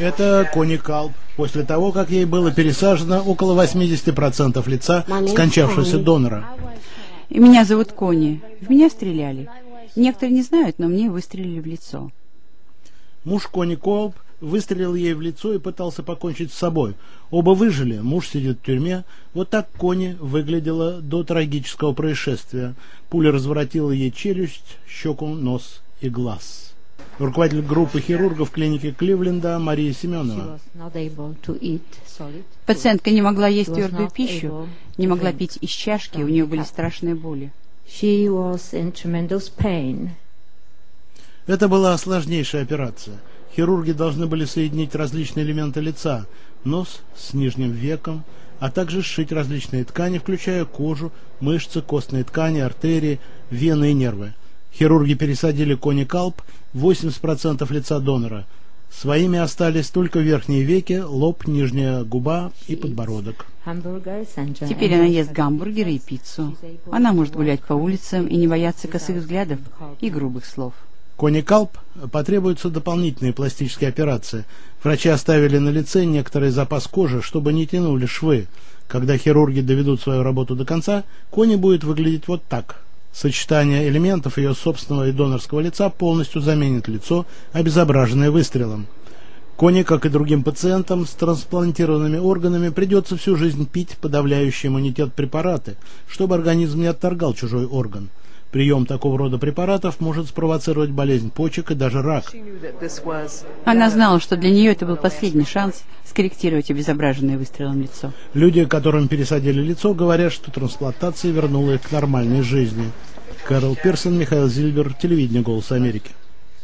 Это Кони Калп. После того, как ей было пересажено около 80% лица скончавшегося донора. И меня зовут Кони. В меня стреляли. Некоторые не знают, но мне выстрелили в лицо. Муж Кони Колб выстрелил ей в лицо и пытался покончить с собой. Оба выжили, муж сидит в тюрьме. Вот так Кони выглядела до трагического происшествия. Пуля разворотила ей челюсть, щеку, нос и глаз руководитель группы хирургов клиники Кливленда Мария Семенова. Пациентка не могла есть твердую пищу, не могла пить из чашки, у нее были страшные боли. Это была сложнейшая операция. Хирурги должны были соединить различные элементы лица, нос с нижним веком, а также сшить различные ткани, включая кожу, мышцы, костные ткани, артерии, вены и нервы. Хирурги пересадили кони калп 80% лица донора. Своими остались только верхние веки, лоб, нижняя губа и подбородок. Теперь она ест гамбургеры и пиццу. Она может гулять по улицам и не бояться косых взглядов и грубых слов. Кони Калп потребуются дополнительные пластические операции. Врачи оставили на лице некоторый запас кожи, чтобы не тянули швы. Когда хирурги доведут свою работу до конца, Кони будет выглядеть вот так – Сочетание элементов ее собственного и донорского лица полностью заменит лицо, обезображенное выстрелом. Кони, как и другим пациентам с трансплантированными органами, придется всю жизнь пить подавляющий иммунитет препараты, чтобы организм не отторгал чужой орган. Прием такого рода препаратов может спровоцировать болезнь почек и даже рак. Она знала, что для нее это был последний шанс скорректировать обезображенное выстрелом лицо. Люди, которым пересадили лицо, говорят, что трансплантация вернула их к нормальной жизни. Кэрол Пирсон, Михаил Зильбер, телевидение «Голос Америки».